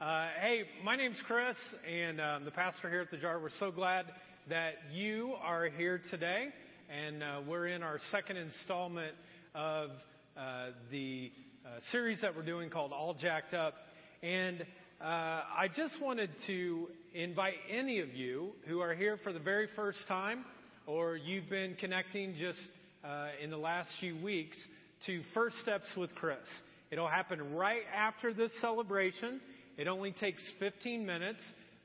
Uh, hey, my name's Chris, and um, the pastor here at the Jar. We're so glad that you are here today, and uh, we're in our second installment of uh, the uh, series that we're doing called All Jacked Up. And uh, I just wanted to invite any of you who are here for the very first time, or you've been connecting just uh, in the last few weeks, to First Steps with Chris. It'll happen right after this celebration. It only takes 15 minutes,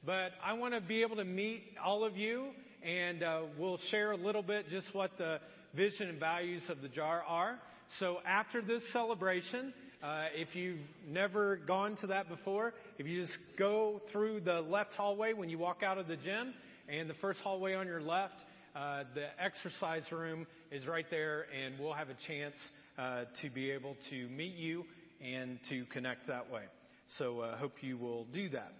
but I want to be able to meet all of you and uh, we'll share a little bit just what the vision and values of the jar are. So after this celebration, uh, if you've never gone to that before, if you just go through the left hallway when you walk out of the gym and the first hallway on your left, uh, the exercise room is right there, and we'll have a chance uh, to be able to meet you and to connect that way. So I uh, hope you will do that.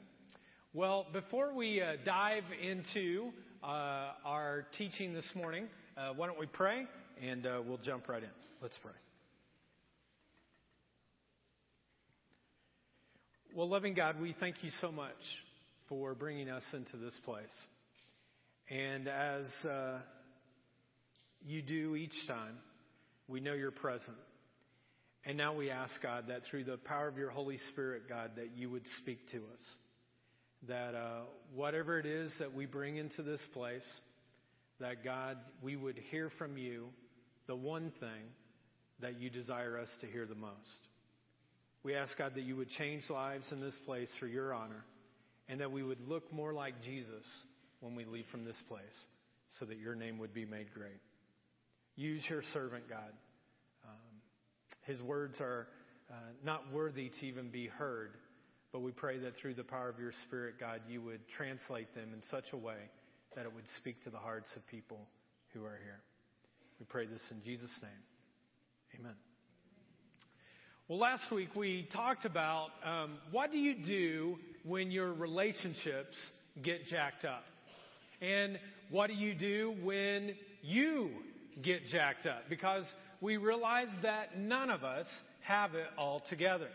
Well, before we uh, dive into uh, our teaching this morning, uh, why don't we pray and uh, we'll jump right in. Let's pray. Well, loving God, we thank you so much for bringing us into this place. And as uh, you do each time, we know you're present. And now we ask, God, that through the power of your Holy Spirit, God, that you would speak to us. That uh, whatever it is that we bring into this place, that God, we would hear from you the one thing that you desire us to hear the most. We ask, God, that you would change lives in this place for your honor, and that we would look more like Jesus when we leave from this place, so that your name would be made great. Use your servant, God. His words are uh, not worthy to even be heard, but we pray that through the power of your Spirit, God, you would translate them in such a way that it would speak to the hearts of people who are here. We pray this in Jesus' name. Amen. Well, last week we talked about um, what do you do when your relationships get jacked up? And what do you do when you get jacked up? Because we realize that none of us have it all together.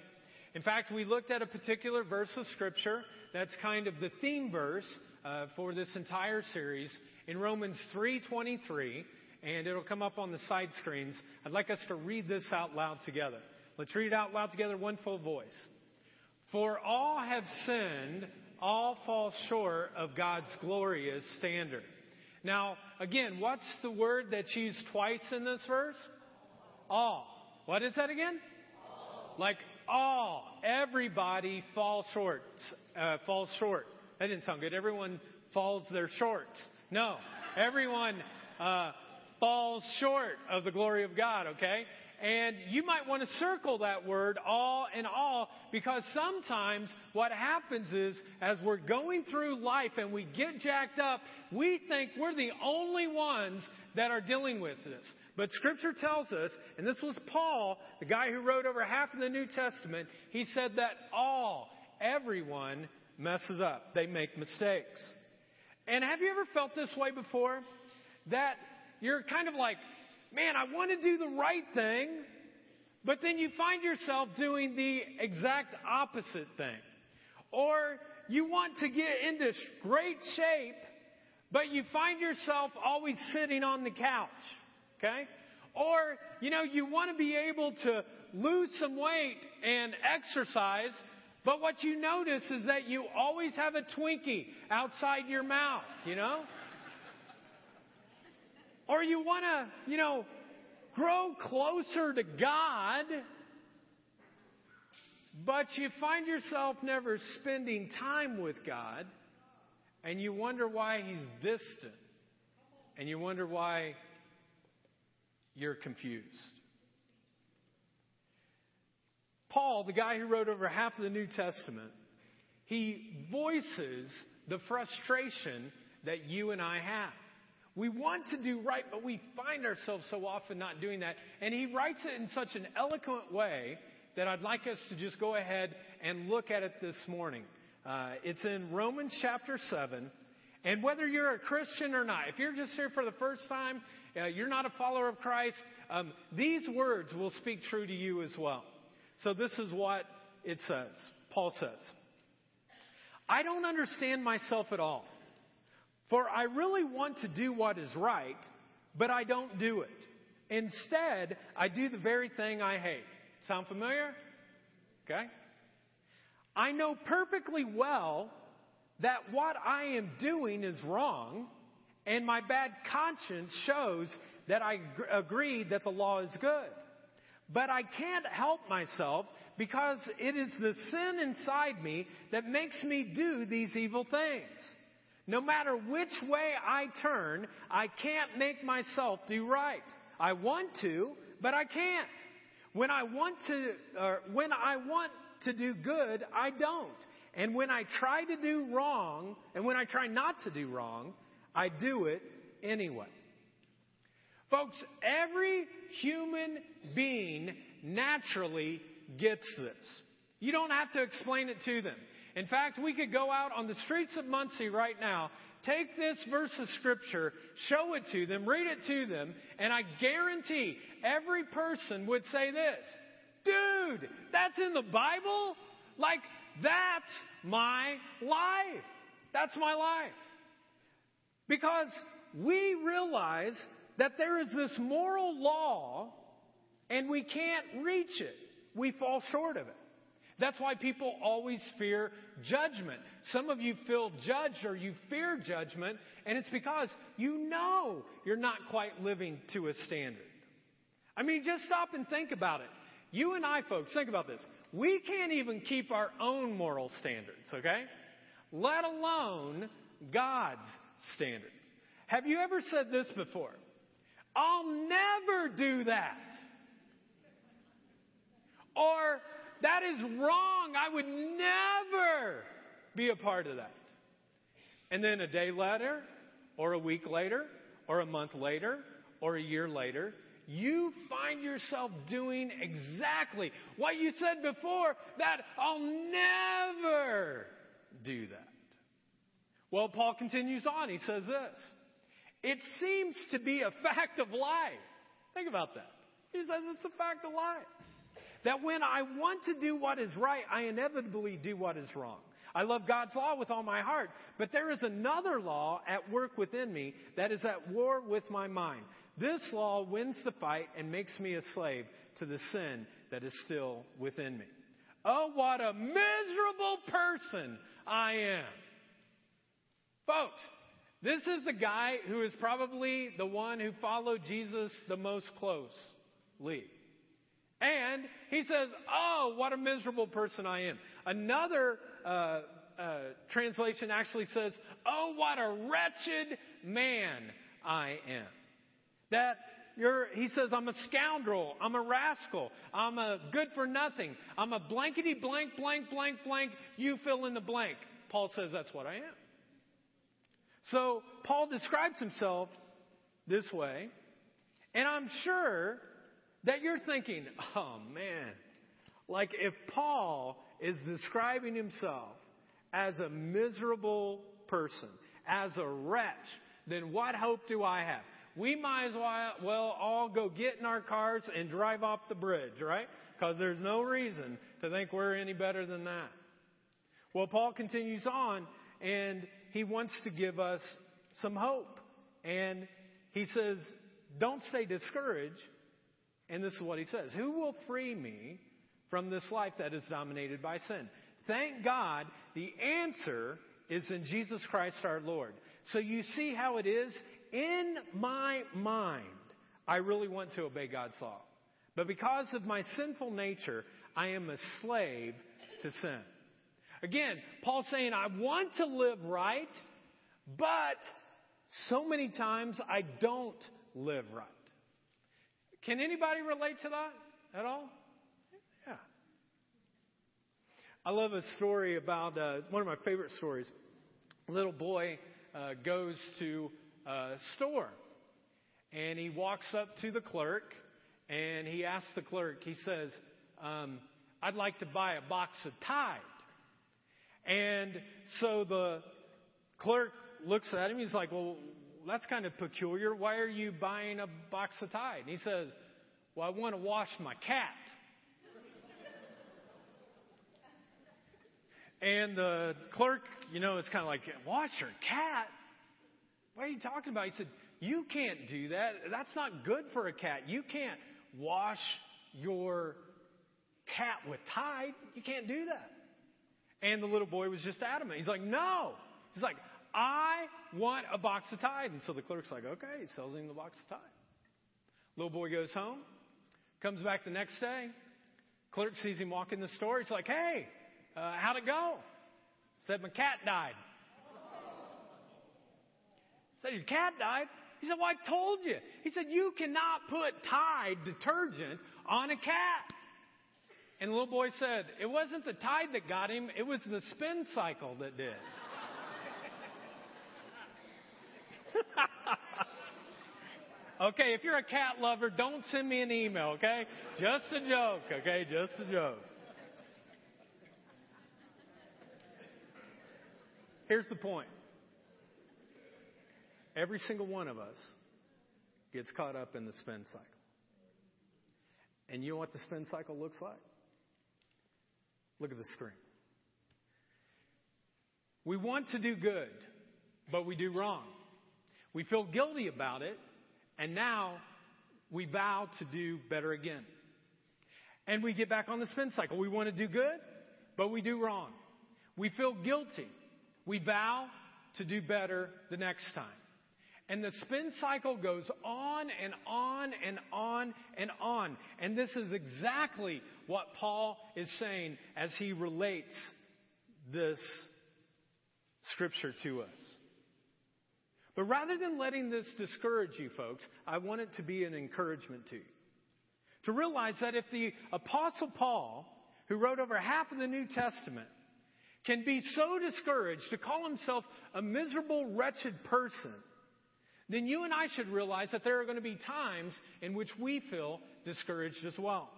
In fact, we looked at a particular verse of scripture that's kind of the theme verse uh, for this entire series in Romans 3:23, and it'll come up on the side screens. I'd like us to read this out loud together. Let's read it out loud together, one full voice. For all have sinned, all fall short of God's glorious standard. Now, again, what's the word that's used twice in this verse? All. What is that again? All. Like all, everybody falls short. Uh, falls short. That didn't sound good. Everyone falls their shorts. No, everyone uh, falls short of the glory of God. Okay, and you might want to circle that word all in all because sometimes what happens is as we're going through life and we get jacked up, we think we're the only ones that are dealing with this. But scripture tells us, and this was Paul, the guy who wrote over half of the New Testament, he said that all, everyone messes up. They make mistakes. And have you ever felt this way before? That you're kind of like, man, I want to do the right thing, but then you find yourself doing the exact opposite thing. Or you want to get into great shape, but you find yourself always sitting on the couch. Okay? Or, you know, you want to be able to lose some weight and exercise, but what you notice is that you always have a Twinkie outside your mouth, you know? Or you want to, you know, grow closer to God, but you find yourself never spending time with God, and you wonder why He's distant, and you wonder why you're confused. Paul, the guy who wrote over half of the New Testament, he voices the frustration that you and I have. We want to do right, but we find ourselves so often not doing that. And he writes it in such an eloquent way that I'd like us to just go ahead and look at it this morning. Uh, it's in Romans chapter 7. And whether you're a Christian or not, if you're just here for the first time, uh, you're not a follower of Christ, um, these words will speak true to you as well. So this is what it says. Paul says, I don't understand myself at all. For I really want to do what is right, but I don't do it. Instead, I do the very thing I hate. Sound familiar? Okay? I know perfectly well that what I am doing is wrong, and my bad conscience shows that I agree that the law is good. But I can't help myself because it is the sin inside me that makes me do these evil things. No matter which way I turn, I can't make myself do right. I want to, but I can't. When I want to, or when I want to do good, I don't. And when I try to do wrong, and when I try not to do wrong, I do it anyway. Folks, every human being naturally gets this. You don't have to explain it to them. In fact, we could go out on the streets of Muncie right now, take this verse of Scripture, show it to them, read it to them, and I guarantee every person would say this Dude, that's in the Bible? Like, that's my life. That's my life. Because we realize that there is this moral law and we can't reach it. We fall short of it. That's why people always fear judgment. Some of you feel judged or you fear judgment, and it's because you know you're not quite living to a standard. I mean, just stop and think about it. You and I, folks, think about this. We can't even keep our own moral standards, okay? Let alone God's standards. Have you ever said this before? I'll never do that. Or, that is wrong. I would never be a part of that. And then a day later, or a week later, or a month later, or a year later, you find yourself doing exactly what you said before that I'll never do that. Well, Paul continues on. He says this It seems to be a fact of life. Think about that. He says it's a fact of life. That when I want to do what is right, I inevitably do what is wrong. I love God's law with all my heart, but there is another law at work within me that is at war with my mind. This law wins the fight and makes me a slave to the sin that is still within me. Oh, what a miserable person I am. Folks, this is the guy who is probably the one who followed Jesus the most closely. And he says, Oh, what a miserable person I am. Another uh, uh, translation actually says, Oh, what a wretched man I am. That you're, he says, I'm a scoundrel. I'm a rascal. I'm a good for nothing. I'm a blankety blank, blank, blank, blank. You fill in the blank. Paul says that's what I am. So Paul describes himself this way. And I'm sure that you're thinking, oh man, like if Paul is describing himself as a miserable person, as a wretch, then what hope do I have? We might as well all go get in our cars and drive off the bridge, right? Because there's no reason to think we're any better than that. Well, Paul continues on and he wants to give us some hope. And he says, don't stay discouraged and this is what he says Who will free me from this life that is dominated by sin? Thank God the answer is in Jesus Christ our Lord. So you see how it is? In my mind, I really want to obey God's law. But because of my sinful nature, I am a slave to sin. Again, Paul's saying, I want to live right, but so many times I don't live right. Can anybody relate to that at all? Yeah. I love a story about, uh, one of my favorite stories. A little boy uh, goes to a store and he walks up to the clerk and he asks the clerk, he says, um, I'd like to buy a box of Tide. And so the clerk looks at him. He's like, Well, that's kind of peculiar. Why are you buying a box of Tide? And he says, Well, I want to wash my cat. And the clerk, you know, is kind of like, wash your cat? What are you talking about? He said, you can't do that. That's not good for a cat. You can't wash your cat with Tide. You can't do that. And the little boy was just adamant. He's like, no. He's like, I want a box of Tide. And so the clerk's like, okay, he sells him the box of Tide. Little boy goes home, comes back the next day. Clerk sees him walk in the store. He's like, hey, uh, how'd it go? Said, my cat died. Said, your cat died? He said, well, I told you. He said, you cannot put Tide detergent on a cat. And the little boy said, it wasn't the Tide that got him, it was the spin cycle that did. okay, if you're a cat lover, don't send me an email, okay? Just a joke, okay? Just a joke. Here's the point. Every single one of us gets caught up in the spin cycle. And you know what the spin cycle looks like? Look at the screen. We want to do good, but we do wrong. We feel guilty about it, and now we vow to do better again. And we get back on the spin cycle. We want to do good, but we do wrong. We feel guilty. We vow to do better the next time. And the spin cycle goes on and on and on and on. And this is exactly what Paul is saying as he relates this scripture to us. But rather than letting this discourage you folks, I want it to be an encouragement to you. To realize that if the apostle Paul, who wrote over half of the New Testament, can be so discouraged to call himself a miserable, wretched person, then you and I should realize that there are going to be times in which we feel discouraged as well.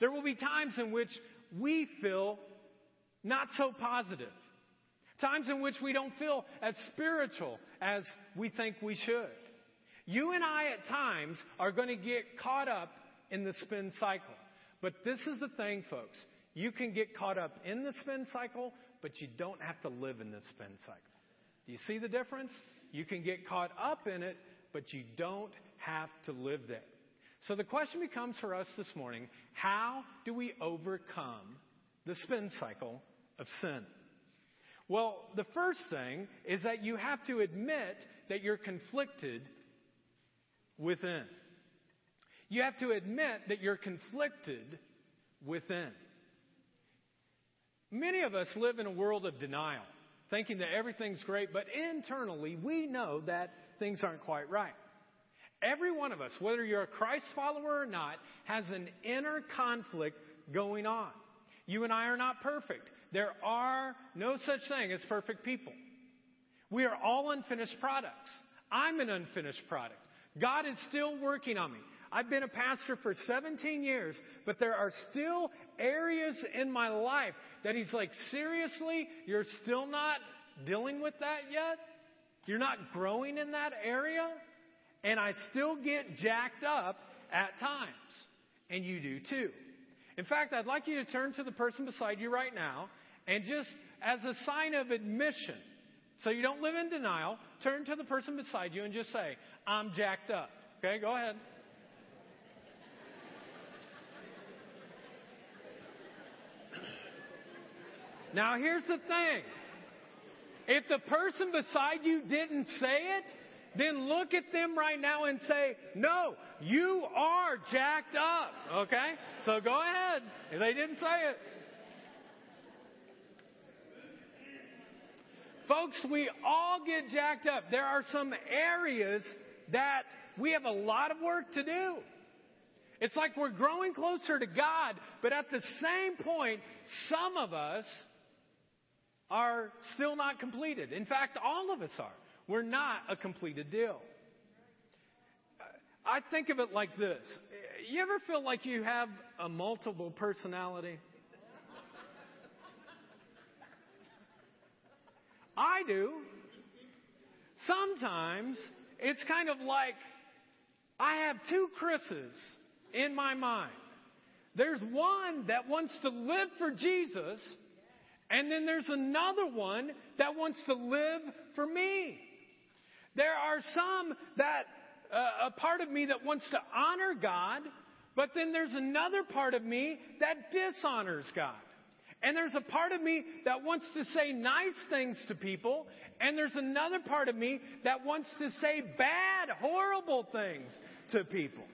There will be times in which we feel not so positive. Times in which we don't feel as spiritual as we think we should. You and I at times are going to get caught up in the spin cycle. But this is the thing, folks. You can get caught up in the spin cycle, but you don't have to live in the spin cycle. Do you see the difference? You can get caught up in it, but you don't have to live there. So the question becomes for us this morning how do we overcome the spin cycle of sin? Well, the first thing is that you have to admit that you're conflicted within. You have to admit that you're conflicted within. Many of us live in a world of denial thinking that everything's great, but internally we know that things aren't quite right. Every one of us, whether you're a Christ follower or not, has an inner conflict going on. You and I are not perfect. There are no such thing as perfect people. We are all unfinished products. I'm an unfinished product. God is still working on me. I've been a pastor for 17 years, but there are still areas in my life that he's like, seriously, you're still not dealing with that yet? You're not growing in that area? And I still get jacked up at times. And you do too. In fact, I'd like you to turn to the person beside you right now and just as a sign of admission, so you don't live in denial, turn to the person beside you and just say, I'm jacked up. Okay, go ahead. Now, here's the thing. If the person beside you didn't say it, then look at them right now and say, no, you are jacked up. Okay? So go ahead. If they didn't say it. Folks, we all get jacked up. There are some areas that we have a lot of work to do. It's like we're growing closer to God, but at the same point, some of us are still not completed. In fact, all of us are. We're not a completed deal. I think of it like this. You ever feel like you have a multiple personality? I do. Sometimes it's kind of like I have two Chris's in my mind. There's one that wants to live for Jesus And then there's another one that wants to live for me. There are some that, uh, a part of me that wants to honor God, but then there's another part of me that dishonors God. And there's a part of me that wants to say nice things to people, and there's another part of me that wants to say bad, horrible things to people.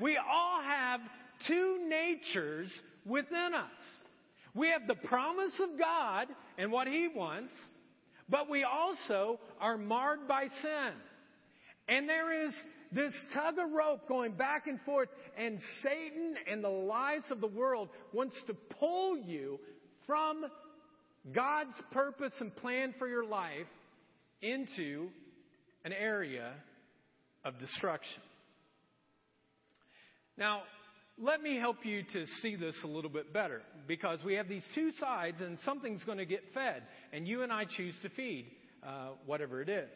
We all have two natures within us. We have the promise of God and what He wants, but we also are marred by sin. And there is this tug of rope going back and forth, and Satan and the lies of the world wants to pull you from God's purpose and plan for your life into an area of destruction. Now, let me help you to see this a little bit better because we have these two sides and something's going to get fed, and you and I choose to feed uh, whatever it is.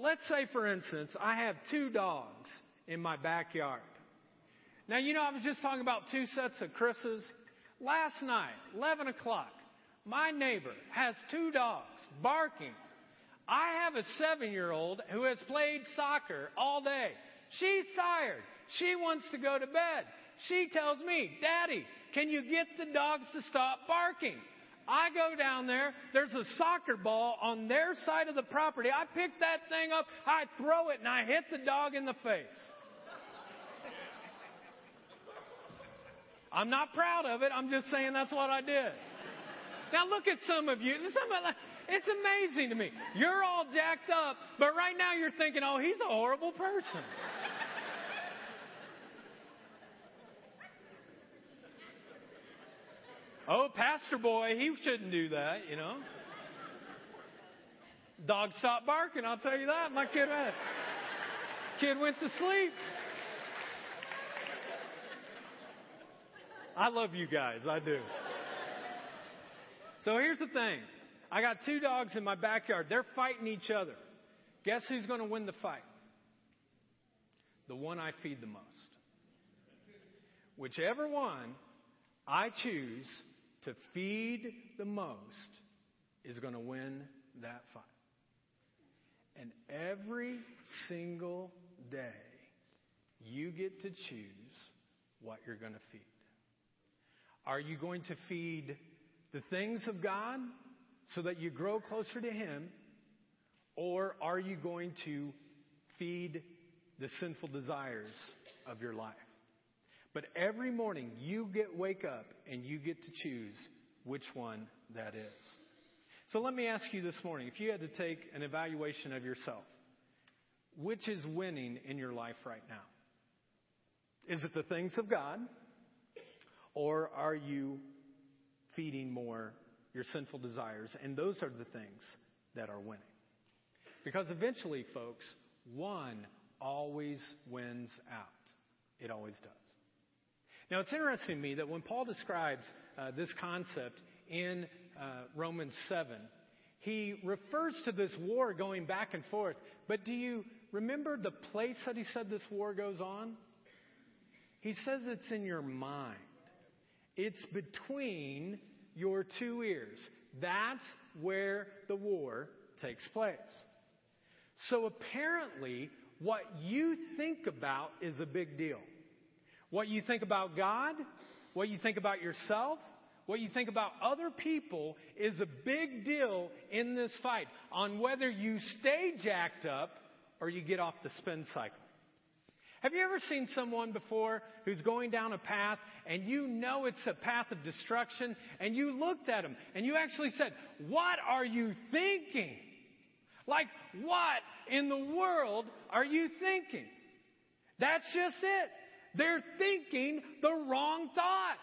Let's say, for instance, I have two dogs in my backyard. Now, you know, I was just talking about two sets of Chris's. Last night, 11 o'clock, my neighbor has two dogs barking. I have a seven year old who has played soccer all day. She's tired. She wants to go to bed. She tells me, Daddy, can you get the dogs to stop barking? I go down there, there's a soccer ball on their side of the property. I pick that thing up, I throw it, and I hit the dog in the face. I'm not proud of it, I'm just saying that's what I did. Now look at some of you. It's amazing to me. You're all jacked up, but right now you're thinking, oh, he's a horrible person. Oh, pastor boy, he shouldn't do that, you know. Dog stopped barking, I'll tell you that. My kid went, kid went to sleep. I love you guys, I do. So here's the thing. I got two dogs in my backyard. They're fighting each other. Guess who's going to win the fight? The one I feed the most. Whichever one I choose to feed the most is going to win that fight. And every single day, you get to choose what you're going to feed. Are you going to feed the things of God so that you grow closer to Him? Or are you going to feed the sinful desires of your life? But every morning you get wake up and you get to choose which one that is. So let me ask you this morning, if you had to take an evaluation of yourself, which is winning in your life right now? Is it the things of God? Or are you feeding more your sinful desires? And those are the things that are winning. Because eventually, folks, one always wins out. It always does. Now, it's interesting to me that when Paul describes uh, this concept in uh, Romans 7, he refers to this war going back and forth. But do you remember the place that he said this war goes on? He says it's in your mind. It's between your two ears. That's where the war takes place. So apparently, what you think about is a big deal. What you think about God, what you think about yourself, what you think about other people is a big deal in this fight on whether you stay jacked up or you get off the spin cycle. Have you ever seen someone before who's going down a path and you know it's a path of destruction and you looked at them and you actually said, What are you thinking? Like, what in the world are you thinking? That's just it. They're thinking the wrong thoughts.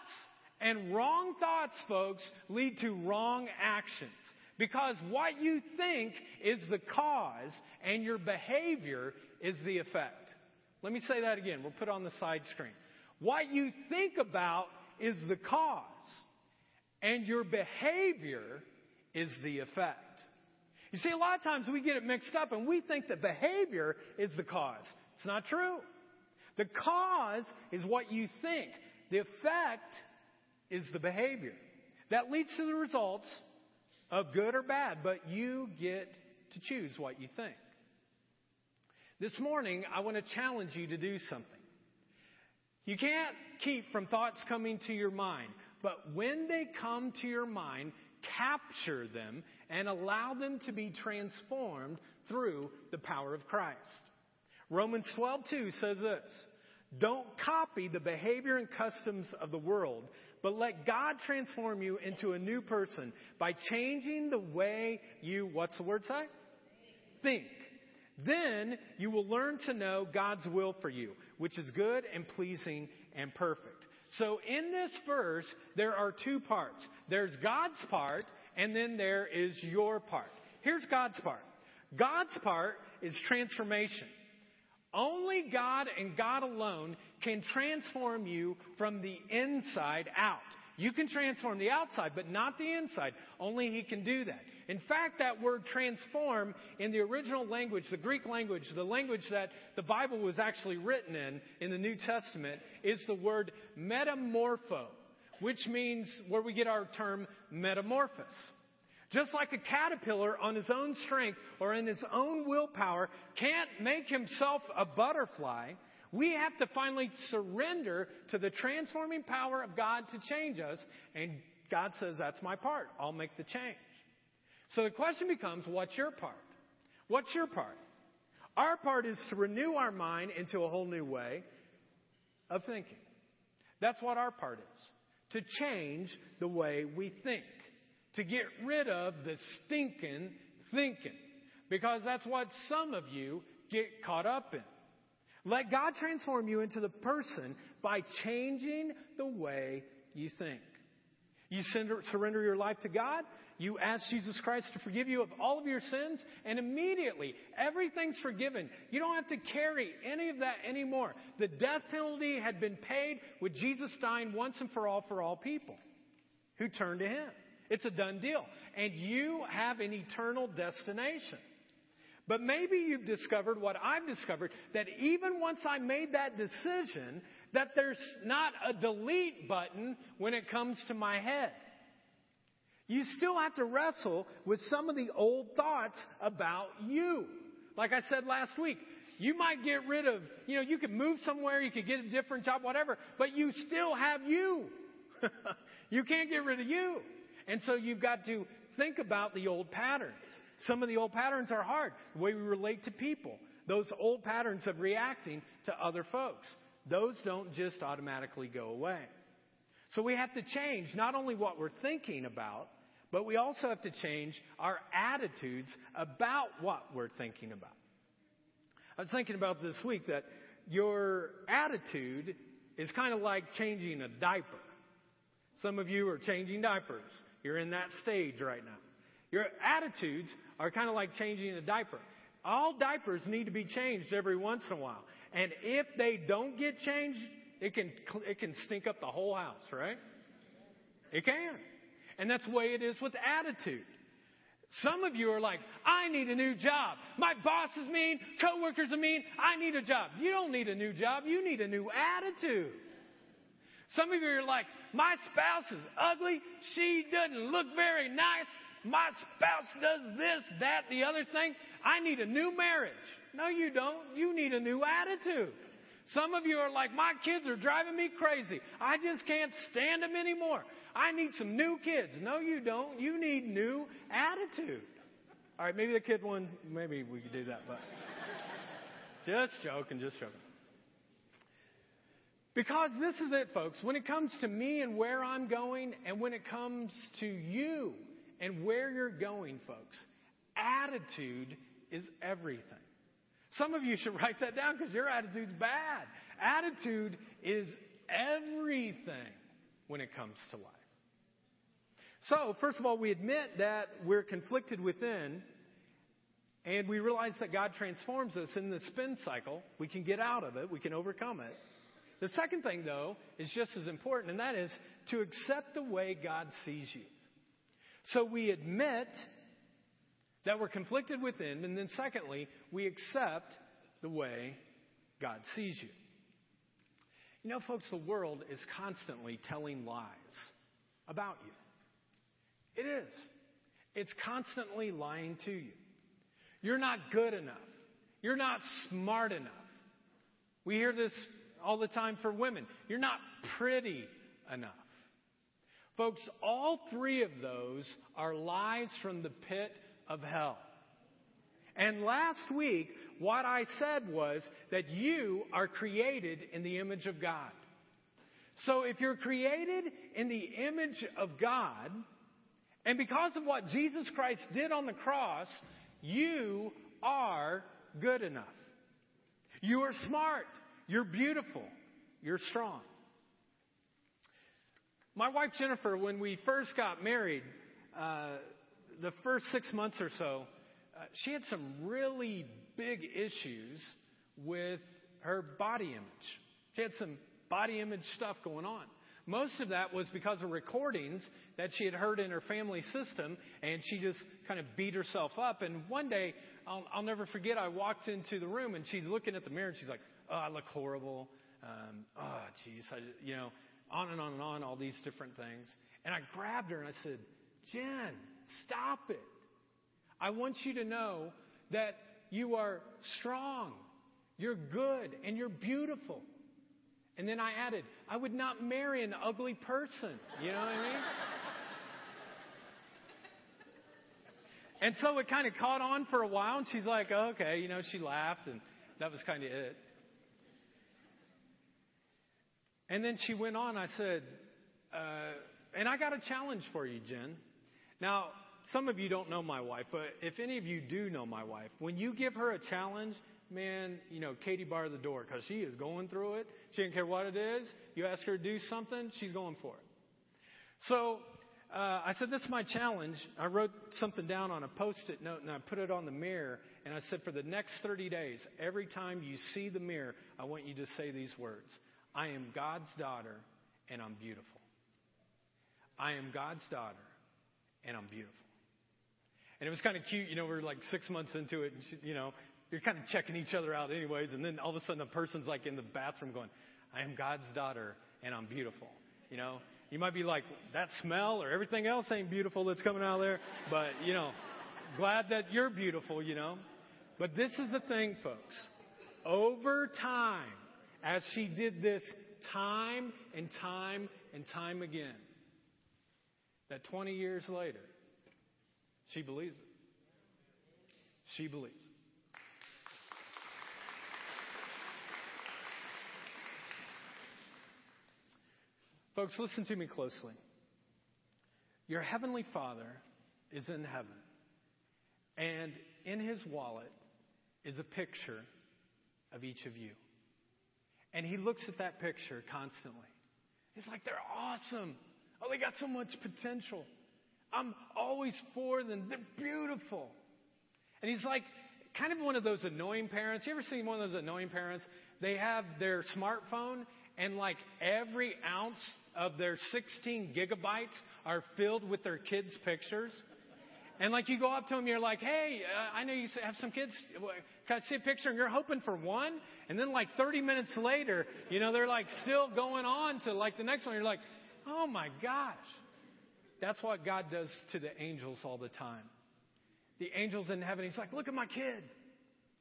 And wrong thoughts, folks, lead to wrong actions. Because what you think is the cause and your behavior is the effect. Let me say that again. We'll put on the side screen. What you think about is the cause and your behavior is the effect. You see, a lot of times we get it mixed up and we think that behavior is the cause. It's not true. The cause is what you think. The effect is the behavior. that leads to the results of good or bad, but you get to choose what you think. This morning, I want to challenge you to do something. You can't keep from thoughts coming to your mind, but when they come to your mind, capture them and allow them to be transformed through the power of Christ. Romans 12:2 says this, "Don't copy the behavior and customs of the world, but let God transform you into a new person by changing the way you what's the word say? Think. Then you will learn to know God's will for you, which is good and pleasing and perfect." So in this verse, there are two parts. There's God's part, and then there is your part. Here's God's part. God's part is transformation. Only God and God alone can transform you from the inside out. You can transform the outside, but not the inside. Only He can do that. In fact, that word transform in the original language, the Greek language, the language that the Bible was actually written in, in the New Testament, is the word metamorpho, which means where we get our term metamorphosis. Just like a caterpillar on his own strength or in his own willpower can't make himself a butterfly, we have to finally surrender to the transforming power of God to change us. And God says, That's my part. I'll make the change. So the question becomes, What's your part? What's your part? Our part is to renew our mind into a whole new way of thinking. That's what our part is. To change the way we think to get rid of the stinking thinking. Because that's what some of you get caught up in. Let God transform you into the person by changing the way you think. You surrender your life to God. You ask Jesus Christ to forgive you of all of your sins, and immediately everything's forgiven. You don't have to carry any of that anymore. The death penalty had been paid with Jesus dying once and for all for all people who turn to Him. It's a done deal. And you have an eternal destination. But maybe you've discovered what I've discovered that even once I made that decision, that there's not a delete button when it comes to my head. You still have to wrestle with some of the old thoughts about you. Like I said last week, you might get rid of, you know, you could move somewhere, you could get a different job, whatever, but you still have you. you can't get rid of you. And so you've got to think about the old patterns. Some of the old patterns are hard. The way we relate to people. Those old patterns of reacting to other folks. Those don't just automatically go away. So we have to change not only what we're thinking about, but we also have to change our attitudes about what we're thinking about. I was thinking about this week that your attitude is kind of like changing a diaper. Some of you are changing diapers. You're in that stage right now. Your attitudes are kind of like changing a diaper. All diapers need to be changed every once in a while. And if they don't get changed, it can, it can stink up the whole house, right? It can. And that's the way it is with attitude. Some of you are like, I need a new job. My boss is mean, coworkers are mean, I need a job. You don't need a new job, you need a new attitude. Some of you are like, my spouse is ugly. She doesn't look very nice. My spouse does this, that, the other thing. I need a new marriage. No, you don't. You need a new attitude. Some of you are like, my kids are driving me crazy. I just can't stand them anymore. I need some new kids. No, you don't. You need new attitude. All right, maybe the kid one, maybe we could do that, but just joking, just joking. Because this is it, folks. When it comes to me and where I'm going, and when it comes to you and where you're going, folks, attitude is everything. Some of you should write that down because your attitude's bad. Attitude is everything when it comes to life. So, first of all, we admit that we're conflicted within, and we realize that God transforms us in the spin cycle. We can get out of it, we can overcome it. The second thing, though, is just as important, and that is to accept the way God sees you. So we admit that we're conflicted within, and then secondly, we accept the way God sees you. You know, folks, the world is constantly telling lies about you. It is. It's constantly lying to you. You're not good enough. You're not smart enough. We hear this all the time for women. You're not pretty enough. Folks, all three of those are lies from the pit of hell. And last week, what I said was that you are created in the image of God. So if you're created in the image of God, and because of what Jesus Christ did on the cross, you are good enough. You are smart. You're beautiful. You're strong. My wife Jennifer, when we first got married, uh, the first six months or so, uh, she had some really big issues with her body image. She had some body image stuff going on. Most of that was because of recordings that she had heard in her family system, and she just kind of beat herself up. And one day, I'll, I'll never forget, I walked into the room and she's looking at the mirror and she's like, "Oh, I look horrible. Um, oh, geez, I, you know, on and on and on, all these different things." And I grabbed her and I said, "Jen, stop it. I want you to know that you are strong, you're good, and you're beautiful." And then I added, I would not marry an ugly person. You know what I mean? and so it kind of caught on for a while, and she's like, okay, you know, she laughed, and that was kind of it. And then she went on. I said, uh, and I got a challenge for you, Jen. Now, some of you don't know my wife, but if any of you do know my wife, when you give her a challenge, man, you know, Katie bar the door because she is going through it. She doesn't care what it is. You ask her to do something, she's going for it. So uh, I said, This is my challenge. I wrote something down on a post it note and I put it on the mirror. And I said, For the next 30 days, every time you see the mirror, I want you to say these words I am God's daughter and I'm beautiful. I am God's daughter and I'm beautiful. And it was kind of cute, you know, we are like six months into it, and she, you know, you're kind of checking each other out anyways, and then all of a sudden a person's like in the bathroom going, I am God's daughter and I'm beautiful. You know, you might be like, that smell or everything else ain't beautiful that's coming out of there, but you know, glad that you're beautiful, you know. But this is the thing, folks. Over time, as she did this time and time and time again, that 20 years later, she believes it. She believes. It. Folks, listen to me closely. Your heavenly Father is in heaven, and in his wallet is a picture of each of you. And he looks at that picture constantly. He's like, they're awesome. Oh, they got so much potential. I'm always for them. They're beautiful. And he's like, kind of one of those annoying parents. You ever seen one of those annoying parents? They have their smartphone and like every ounce of their 16 gigabytes are filled with their kids' pictures. And like you go up to them, you're like, hey, uh, I know you have some kids. Can I see a picture? And you're hoping for one. And then like 30 minutes later, you know, they're like still going on to like the next one. You're like, oh my gosh. That's what God does to the angels all the time. The angels in heaven, He's like, look at my kid.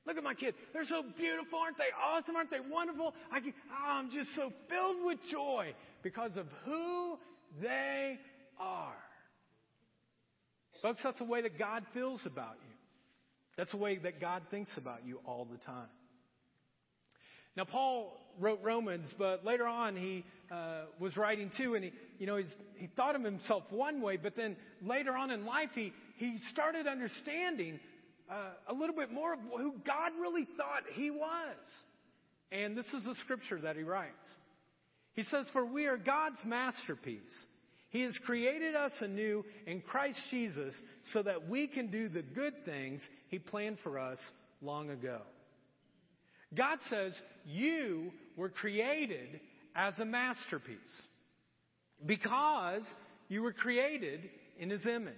Look at my kid. They're so beautiful. Aren't they awesome? Aren't they wonderful? I can, oh, I'm just so filled with joy because of who they are. Folks, that's the way that God feels about you. That's the way that God thinks about you all the time. Now, Paul wrote Romans, but later on he uh, was writing too, and he, you know, he thought of himself one way, but then later on in life he, he started understanding uh, a little bit more of who God really thought he was. And this is the scripture that he writes. He says, For we are God's masterpiece. He has created us anew in Christ Jesus so that we can do the good things He planned for us long ago. God says, You were created as a masterpiece because you were created in His image.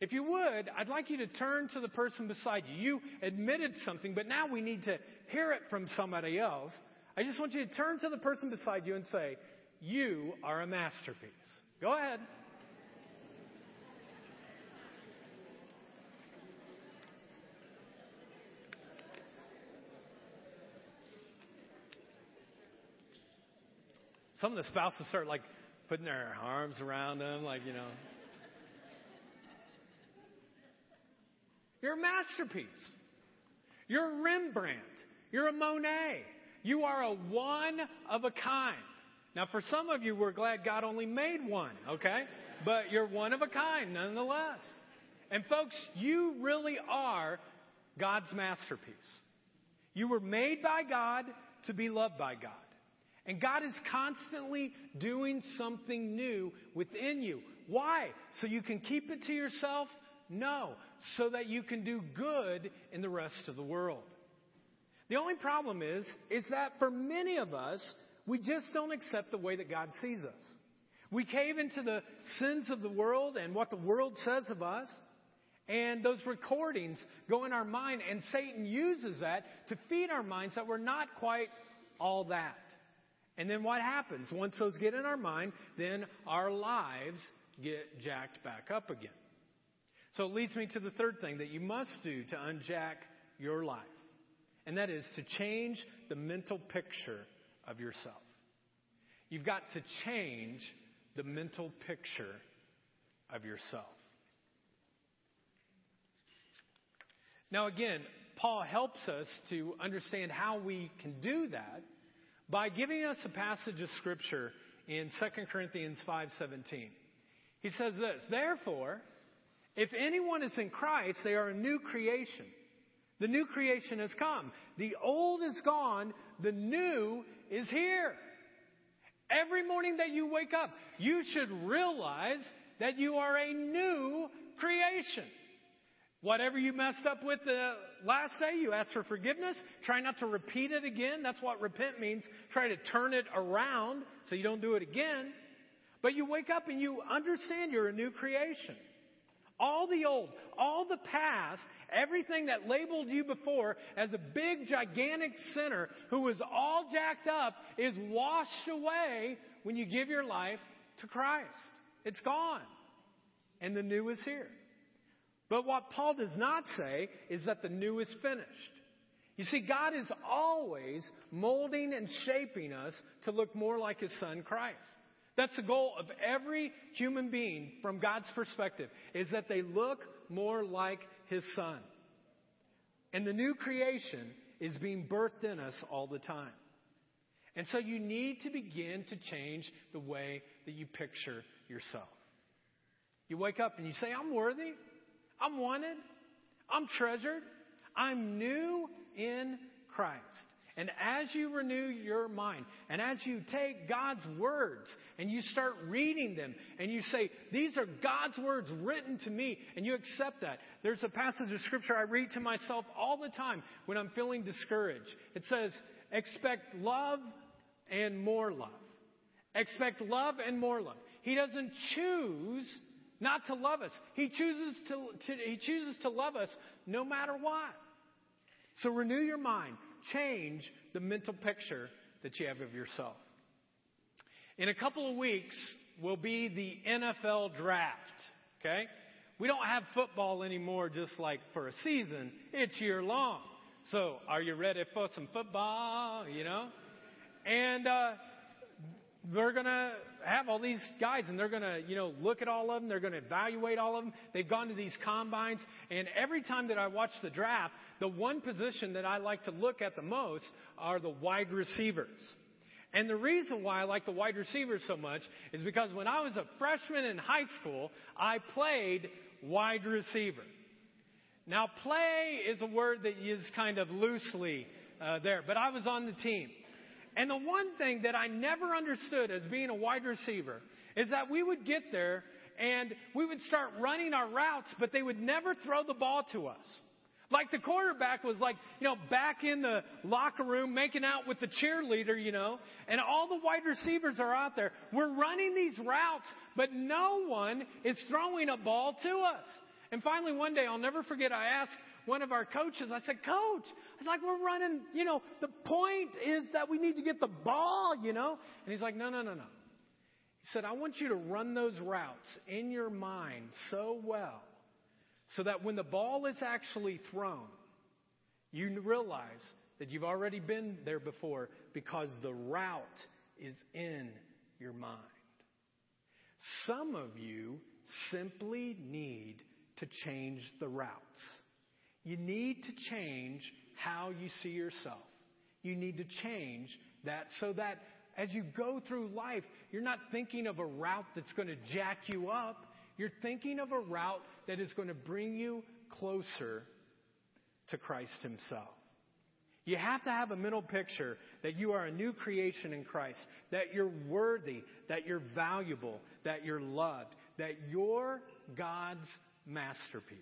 If you would, I'd like you to turn to the person beside you. You admitted something, but now we need to hear it from somebody else. I just want you to turn to the person beside you and say, You are a masterpiece. Go ahead. Some of the spouses start like putting their arms around them, like, you know. You're a masterpiece. You're a Rembrandt. You're a Monet. You are a one of a kind. Now, for some of you, we're glad God only made one, okay? But you're one of a kind nonetheless. And folks, you really are God's masterpiece. You were made by God to be loved by God. And God is constantly doing something new within you. Why? So you can keep it to yourself? No. So that you can do good in the rest of the world. The only problem is, is that for many of us, we just don't accept the way that God sees us. We cave into the sins of the world and what the world says of us. And those recordings go in our mind, and Satan uses that to feed our minds that we're not quite all that. And then what happens? Once those get in our mind, then our lives get jacked back up again. So it leads me to the third thing that you must do to unjack your life. And that is to change the mental picture of yourself. You've got to change the mental picture of yourself. Now, again, Paul helps us to understand how we can do that by giving us a passage of scripture in 2 Corinthians 5:17. He says this, "Therefore, if anyone is in Christ, they are a new creation. The new creation has come. The old is gone, the new is here." Every morning that you wake up, you should realize that you are a new creation. Whatever you messed up with the last day, you ask for forgiveness. Try not to repeat it again. That's what repent means. Try to turn it around so you don't do it again. But you wake up and you understand you're a new creation. All the old, all the past, everything that labeled you before as a big, gigantic sinner who was all jacked up is washed away when you give your life to Christ. It's gone. And the new is here. But what Paul does not say is that the new is finished. You see, God is always molding and shaping us to look more like His Son, Christ. That's the goal of every human being from God's perspective, is that they look more like His Son. And the new creation is being birthed in us all the time. And so you need to begin to change the way that you picture yourself. You wake up and you say, I'm worthy. I'm wanted. I'm treasured. I'm new in Christ. And as you renew your mind, and as you take God's words and you start reading them, and you say, These are God's words written to me, and you accept that. There's a passage of Scripture I read to myself all the time when I'm feeling discouraged. It says, Expect love and more love. Expect love and more love. He doesn't choose not to love us. He chooses to, to, he chooses to love us no matter what. So renew your mind. Change the mental picture that you have of yourself. In a couple of weeks will be the NFL draft. Okay? We don't have football anymore just like for a season. It's year long. So are you ready for some football? You know? And, uh, we're going to have all these guys and they're going to, you know, look at all of them. They're going to evaluate all of them. They've gone to these combines. And every time that I watch the draft, the one position that I like to look at the most are the wide receivers. And the reason why I like the wide receivers so much is because when I was a freshman in high school, I played wide receiver. Now, play is a word that is kind of loosely uh, there, but I was on the team. And the one thing that I never understood as being a wide receiver is that we would get there and we would start running our routes, but they would never throw the ball to us. Like the quarterback was like, you know, back in the locker room making out with the cheerleader, you know, and all the wide receivers are out there. We're running these routes, but no one is throwing a ball to us. And finally, one day, I'll never forget, I asked one of our coaches, I said, Coach, it's like we're running, you know, the point is that we need to get the ball, you know? And he's like, no, no, no, no. He said, I want you to run those routes in your mind so well so that when the ball is actually thrown, you realize that you've already been there before because the route is in your mind. Some of you simply need to change the routes. You need to change how you see yourself. You need to change that so that as you go through life, you're not thinking of a route that's going to jack you up. You're thinking of a route that is going to bring you closer to Christ Himself. You have to have a mental picture that you are a new creation in Christ, that you're worthy, that you're valuable, that you're loved, that you're God's masterpiece.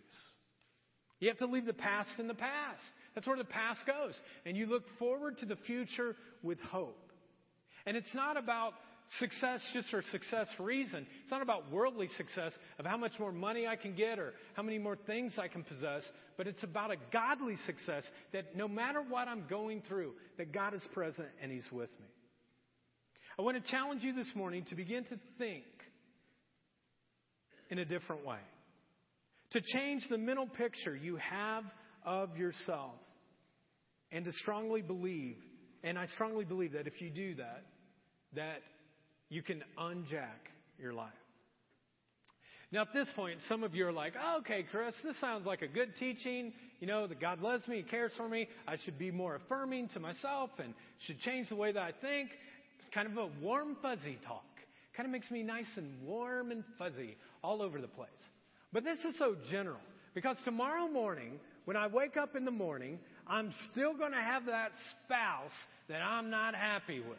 You have to leave the past in the past. That's where the past goes. And you look forward to the future with hope. And it's not about success just for success reason. It's not about worldly success of how much more money I can get or how many more things I can possess, but it's about a godly success that no matter what I'm going through, that God is present and He's with me. I want to challenge you this morning to begin to think in a different way. To change the mental picture you have of yourself. And to strongly believe, and I strongly believe that if you do that, that you can unjack your life. Now, at this point, some of you are like, oh, okay, Chris, this sounds like a good teaching. You know, that God loves me, He cares for me. I should be more affirming to myself and should change the way that I think. It's kind of a warm, fuzzy talk. Kind of makes me nice and warm and fuzzy all over the place. But this is so general because tomorrow morning, when I wake up in the morning, I'm still going to have that spouse that I'm not happy with.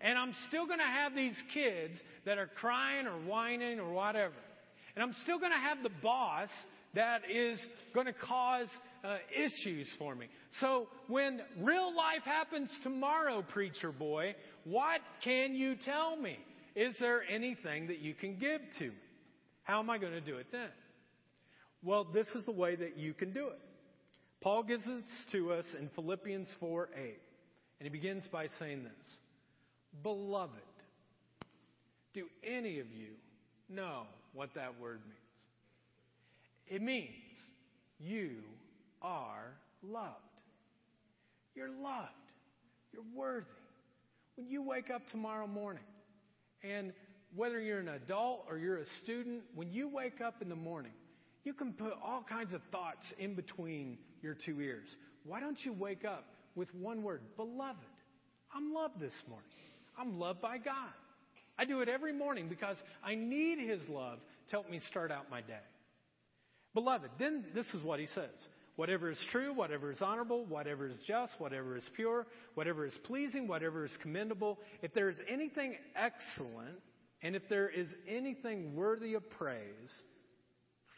And I'm still going to have these kids that are crying or whining or whatever. And I'm still going to have the boss that is going to cause uh, issues for me. So when real life happens tomorrow, preacher boy, what can you tell me? Is there anything that you can give to me? How am I going to do it then? Well, this is the way that you can do it. Paul gives this to us in Philippians 4 8. And he begins by saying this Beloved, do any of you know what that word means? It means you are loved. You're loved. You're worthy. When you wake up tomorrow morning, and whether you're an adult or you're a student, when you wake up in the morning, you can put all kinds of thoughts in between your two ears. Why don't you wake up with one word, beloved? I'm loved this morning. I'm loved by God. I do it every morning because I need His love to help me start out my day. Beloved, then this is what He says. Whatever is true, whatever is honorable, whatever is just, whatever is pure, whatever is pleasing, whatever is commendable, if there is anything excellent, and if there is anything worthy of praise,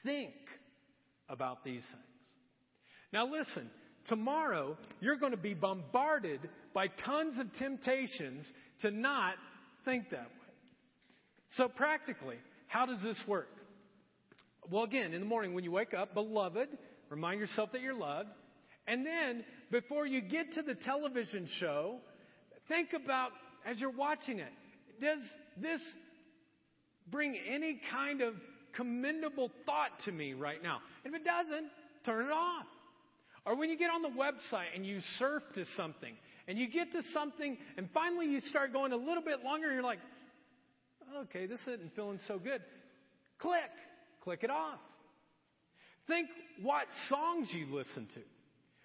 think about these things. Now, listen, tomorrow you're going to be bombarded by tons of temptations to not think that way. So, practically, how does this work? Well, again, in the morning when you wake up, beloved, remind yourself that you're loved. And then, before you get to the television show, think about as you're watching it, does this bring any kind of commendable thought to me right now. And if it doesn't, turn it off. Or when you get on the website and you surf to something and you get to something and finally you start going a little bit longer and you're like, okay, this isn't feeling so good. Click. Click it off. Think what songs you listen to.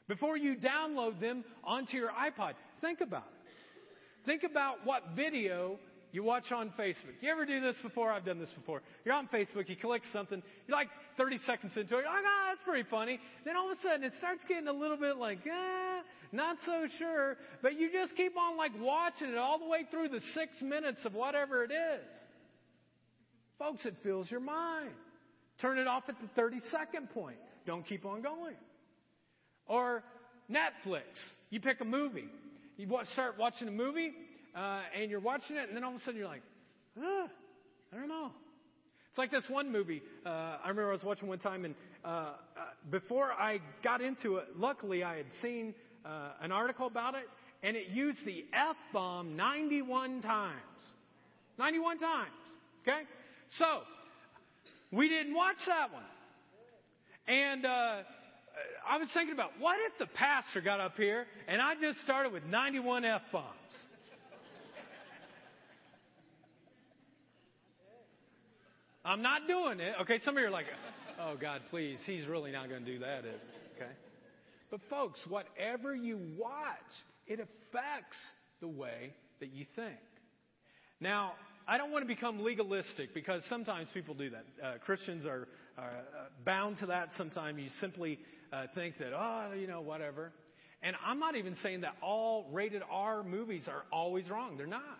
Before you download them onto your iPod, think about it. Think about what video you watch on Facebook. You ever do this before? I've done this before. You're on Facebook, you click something, you're like 30 seconds into it, you're like, ah, that's pretty funny. Then all of a sudden it starts getting a little bit like, ah, not so sure. But you just keep on like watching it all the way through the six minutes of whatever it is. Folks, it fills your mind. Turn it off at the 30 second point. Don't keep on going. Or Netflix. You pick a movie. You start watching a movie, uh, and you're watching it, and then all of a sudden you're like, ah, I don't know. It's like this one movie. Uh, I remember I was watching one time, and uh, uh, before I got into it, luckily I had seen uh, an article about it, and it used the F bomb 91 times. 91 times. Okay? So, we didn't watch that one. And uh, I was thinking about what if the pastor got up here and I just started with 91 F bombs? I'm not doing it. Okay, some of you are like, oh God, please, he's really not going to do that, is he? Okay. But folks, whatever you watch, it affects the way that you think. Now, I don't want to become legalistic because sometimes people do that. Uh, Christians are, are uh, bound to that. Sometimes you simply uh, think that, oh, you know, whatever. And I'm not even saying that all rated R movies are always wrong. They're not.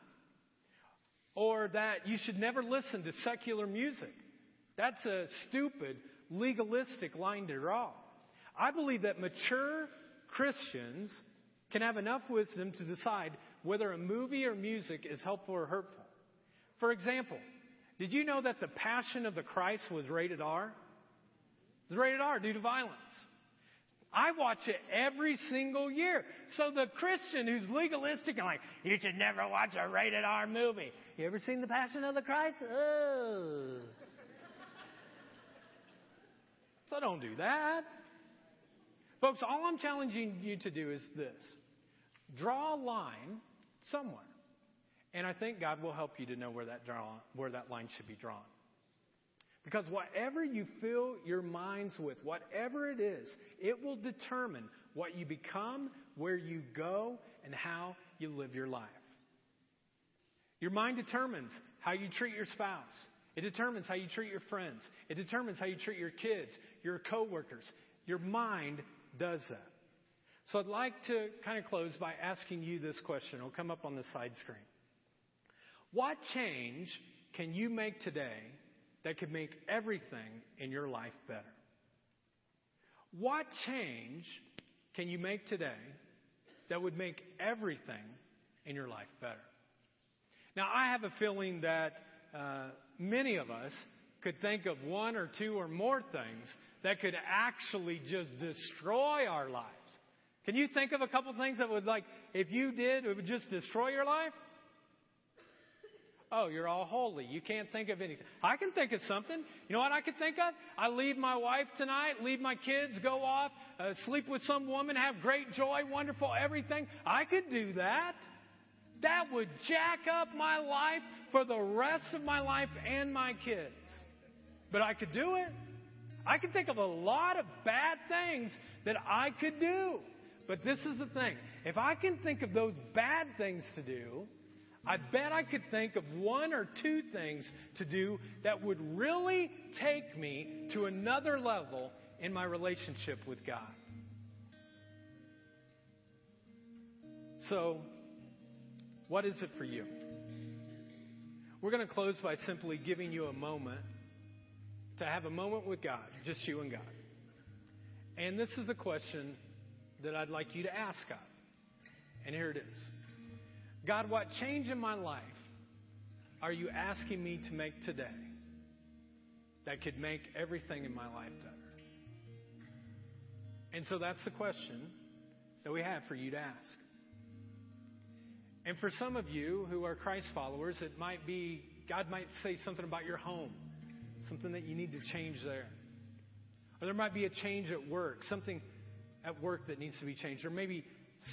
Or that you should never listen to secular music. That's a stupid, legalistic line to draw. I believe that mature Christians can have enough wisdom to decide whether a movie or music is helpful or hurtful. For example, did you know that The Passion of the Christ was rated R? It was rated R due to violence. I watch it every single year. So the Christian who's legalistic and like, you should never watch a rated R movie. You ever seen The Passion of the Christ? So don't do that. Folks, all I'm challenging you to do is this draw a line somewhere. And I think God will help you to know where that, draw, where that line should be drawn. Because whatever you fill your minds with, whatever it is, it will determine what you become, where you go, and how you live your life. Your mind determines how you treat your spouse. It determines how you treat your friends. It determines how you treat your kids, your coworkers. Your mind does that. So I'd like to kind of close by asking you this question. It'll come up on the side screen. What change can you make today that could make everything in your life better? What change can you make today that would make everything in your life better? Now, I have a feeling that uh, many of us could think of one or two or more things that could actually just destroy our lives. Can you think of a couple things that would, like, if you did, it would just destroy your life? Oh, you're all holy. You can't think of anything. I can think of something. You know what I could think of? I leave my wife tonight, leave my kids, go off, uh, sleep with some woman, have great joy, wonderful everything. I could do that. That would jack up my life for the rest of my life and my kids. But I could do it. I can think of a lot of bad things that I could do. But this is the thing. If I can think of those bad things to do, I bet I could think of one or two things to do that would really take me to another level in my relationship with God. So, what is it for you? We're going to close by simply giving you a moment to have a moment with God, just you and God. And this is the question that I'd like you to ask God. And here it is God, what change in my life are you asking me to make today that could make everything in my life better? And so that's the question that we have for you to ask. And for some of you who are Christ followers, it might be God might say something about your home, something that you need to change there. Or there might be a change at work, something at work that needs to be changed, or maybe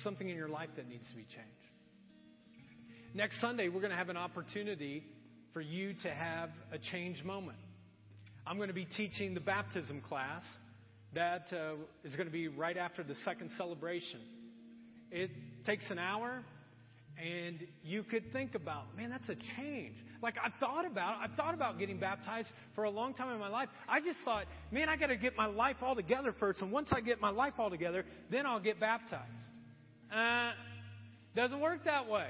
something in your life that needs to be changed. Next Sunday, we're going to have an opportunity for you to have a change moment. I'm going to be teaching the baptism class that uh, is going to be right after the second celebration. It takes an hour, and you could think about, man, that's a change. Like I thought about, I thought about getting baptized for a long time in my life. I just thought, man, I got to get my life all together first, and once I get my life all together, then I'll get baptized. Uh, doesn't work that way.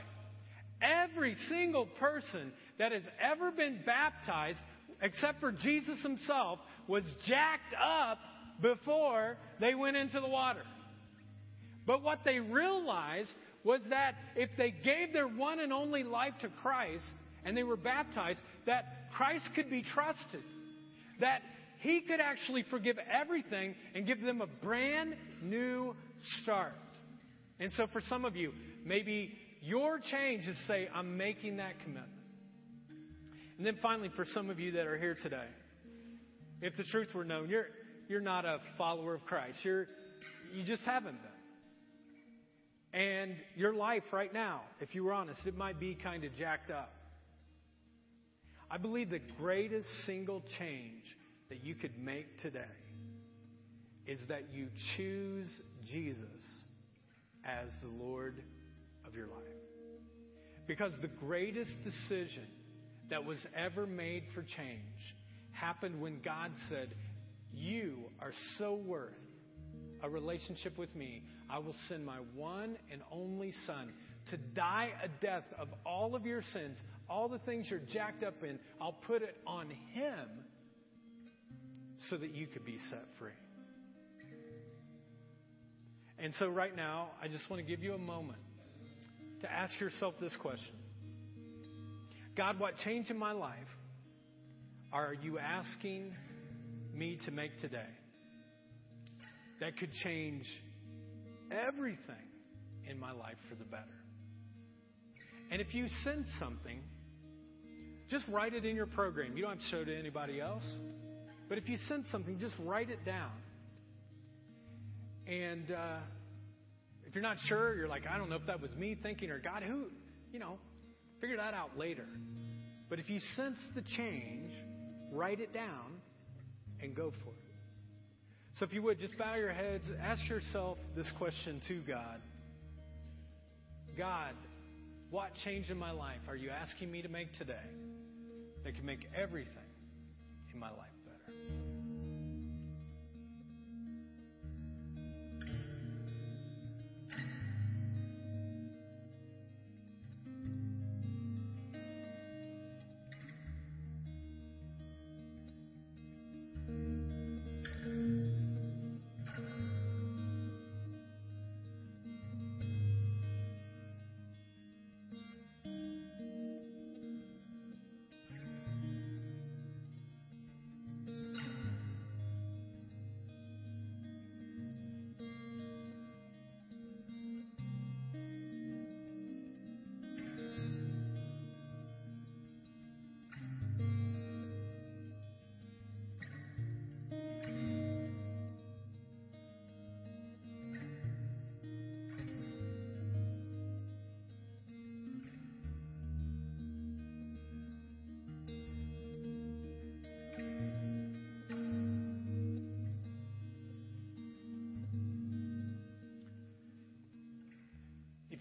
Every single person that has ever been baptized, except for Jesus himself, was jacked up before they went into the water. But what they realized was that if they gave their one and only life to Christ and they were baptized, that Christ could be trusted. That He could actually forgive everything and give them a brand new start. And so for some of you, maybe your change is say, I'm making that commitment. And then finally, for some of you that are here today, if the truth were known, you're, you're not a follower of Christ. You're, you just haven't been. And your life right now, if you were honest, it might be kind of jacked up. I believe the greatest single change that you could make today is that you choose Jesus as the Lord of your life. Because the greatest decision that was ever made for change happened when God said, You are so worth a relationship with me. I will send my one and only Son to die a death of all of your sins, all the things you're jacked up in. I'll put it on Him so that you could be set free. And so, right now, I just want to give you a moment to ask yourself this question God, what change in my life are you asking me to make today that could change everything in my life for the better? And if you sense something, just write it in your program. You don't have to show it to anybody else. But if you sense something, just write it down. And uh, if you're not sure, you're like, I don't know if that was me thinking or God, who, you know, figure that out later. But if you sense the change, write it down and go for it. So if you would, just bow your heads, ask yourself this question to God God, what change in my life are you asking me to make today that can make everything in my life?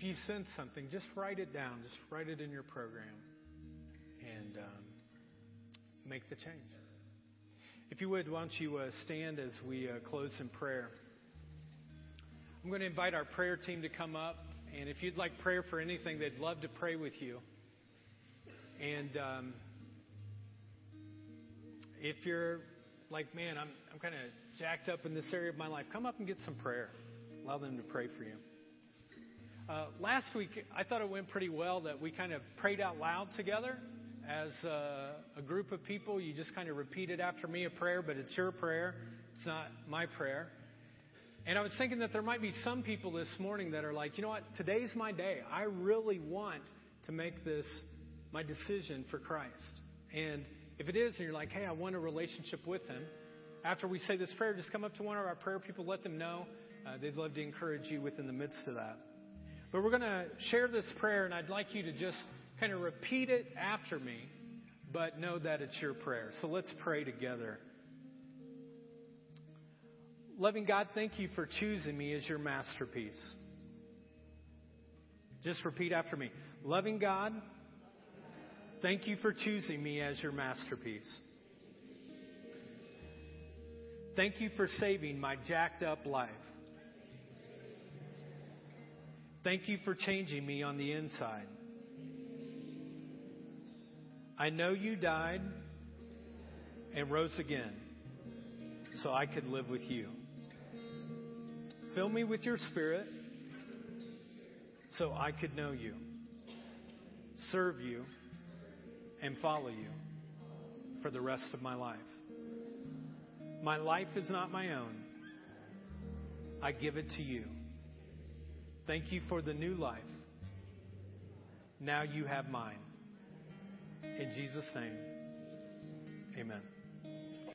If you sense something, just write it down. Just write it in your program and um, make the change. If you would, why don't you uh, stand as we uh, close in prayer? I'm going to invite our prayer team to come up. And if you'd like prayer for anything, they'd love to pray with you. And um, if you're like, man, I'm, I'm kind of jacked up in this area of my life, come up and get some prayer. Allow them to pray for you. Uh, last week, I thought it went pretty well that we kind of prayed out loud together as uh, a group of people. You just kind of repeated after me a prayer, but it's your prayer, it's not my prayer. And I was thinking that there might be some people this morning that are like, you know what, today's my day. I really want to make this my decision for Christ. And if it is, and you're like, hey, I want a relationship with Him, after we say this prayer, just come up to one of our prayer people, let them know. Uh, they'd love to encourage you within the midst of that. But we're going to share this prayer, and I'd like you to just kind of repeat it after me, but know that it's your prayer. So let's pray together. Loving God, thank you for choosing me as your masterpiece. Just repeat after me. Loving God, thank you for choosing me as your masterpiece. Thank you for saving my jacked up life. Thank you for changing me on the inside. I know you died and rose again so I could live with you. Fill me with your spirit so I could know you, serve you, and follow you for the rest of my life. My life is not my own. I give it to you. Thank you for the new life. Now you have mine. In Jesus' name, amen.